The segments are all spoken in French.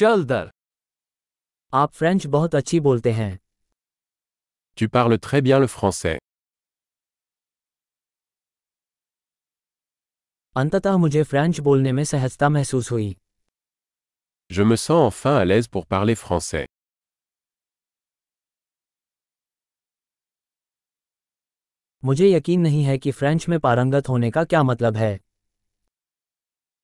चल दर आप फ्रेंच बहुत अच्छी बोलते हैं Tu parles très bien le français. अंततः मुझे फ्रेंच बोलने में सहजता महसूस हुई Je me sens enfin à l'aise pour parler français. मुझे यकीन नहीं है कि फ्रेंच में पारंगत होने का क्या मतलब है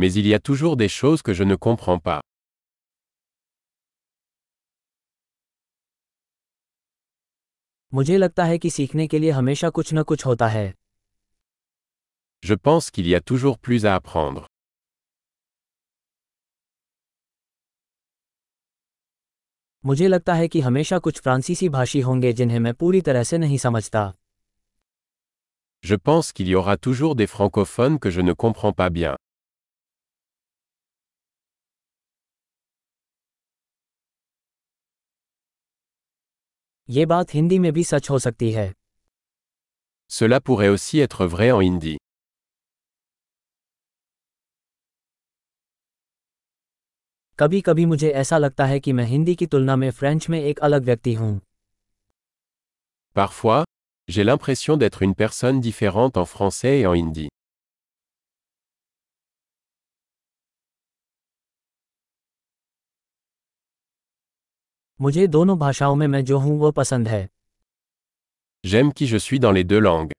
Mais il y a toujours des choses que je ne comprends pas. मुझे लगता है कि सीखने के लिए हमेशा कुछ न कुछ होता है Je pense qu'il y a toujours plus à apprendre. मुझे लगता है कि हमेशा कुछ फ्रांसीसी भाषी होंगे जिन्हें मैं पूरी तरह से नहीं समझता Je pense qu'il y aura toujours des francophones que je ne comprends pas bien. ये बात हिंदी में भी सच हो सकती है Cela pourrait aussi être vrai en hindi. कभी कभी मुझे ऐसा लगता है कि मैं हिंदी की तुलना में फ्रेंच में एक अलग व्यक्ति हूँ Parfois, j'ai l'impression d'être une personne différente en français et en hindi. मुझे दोनों भाषाओं में मैं जो हूँ वो पसंद है J'aime qui je suis dans les deux langues.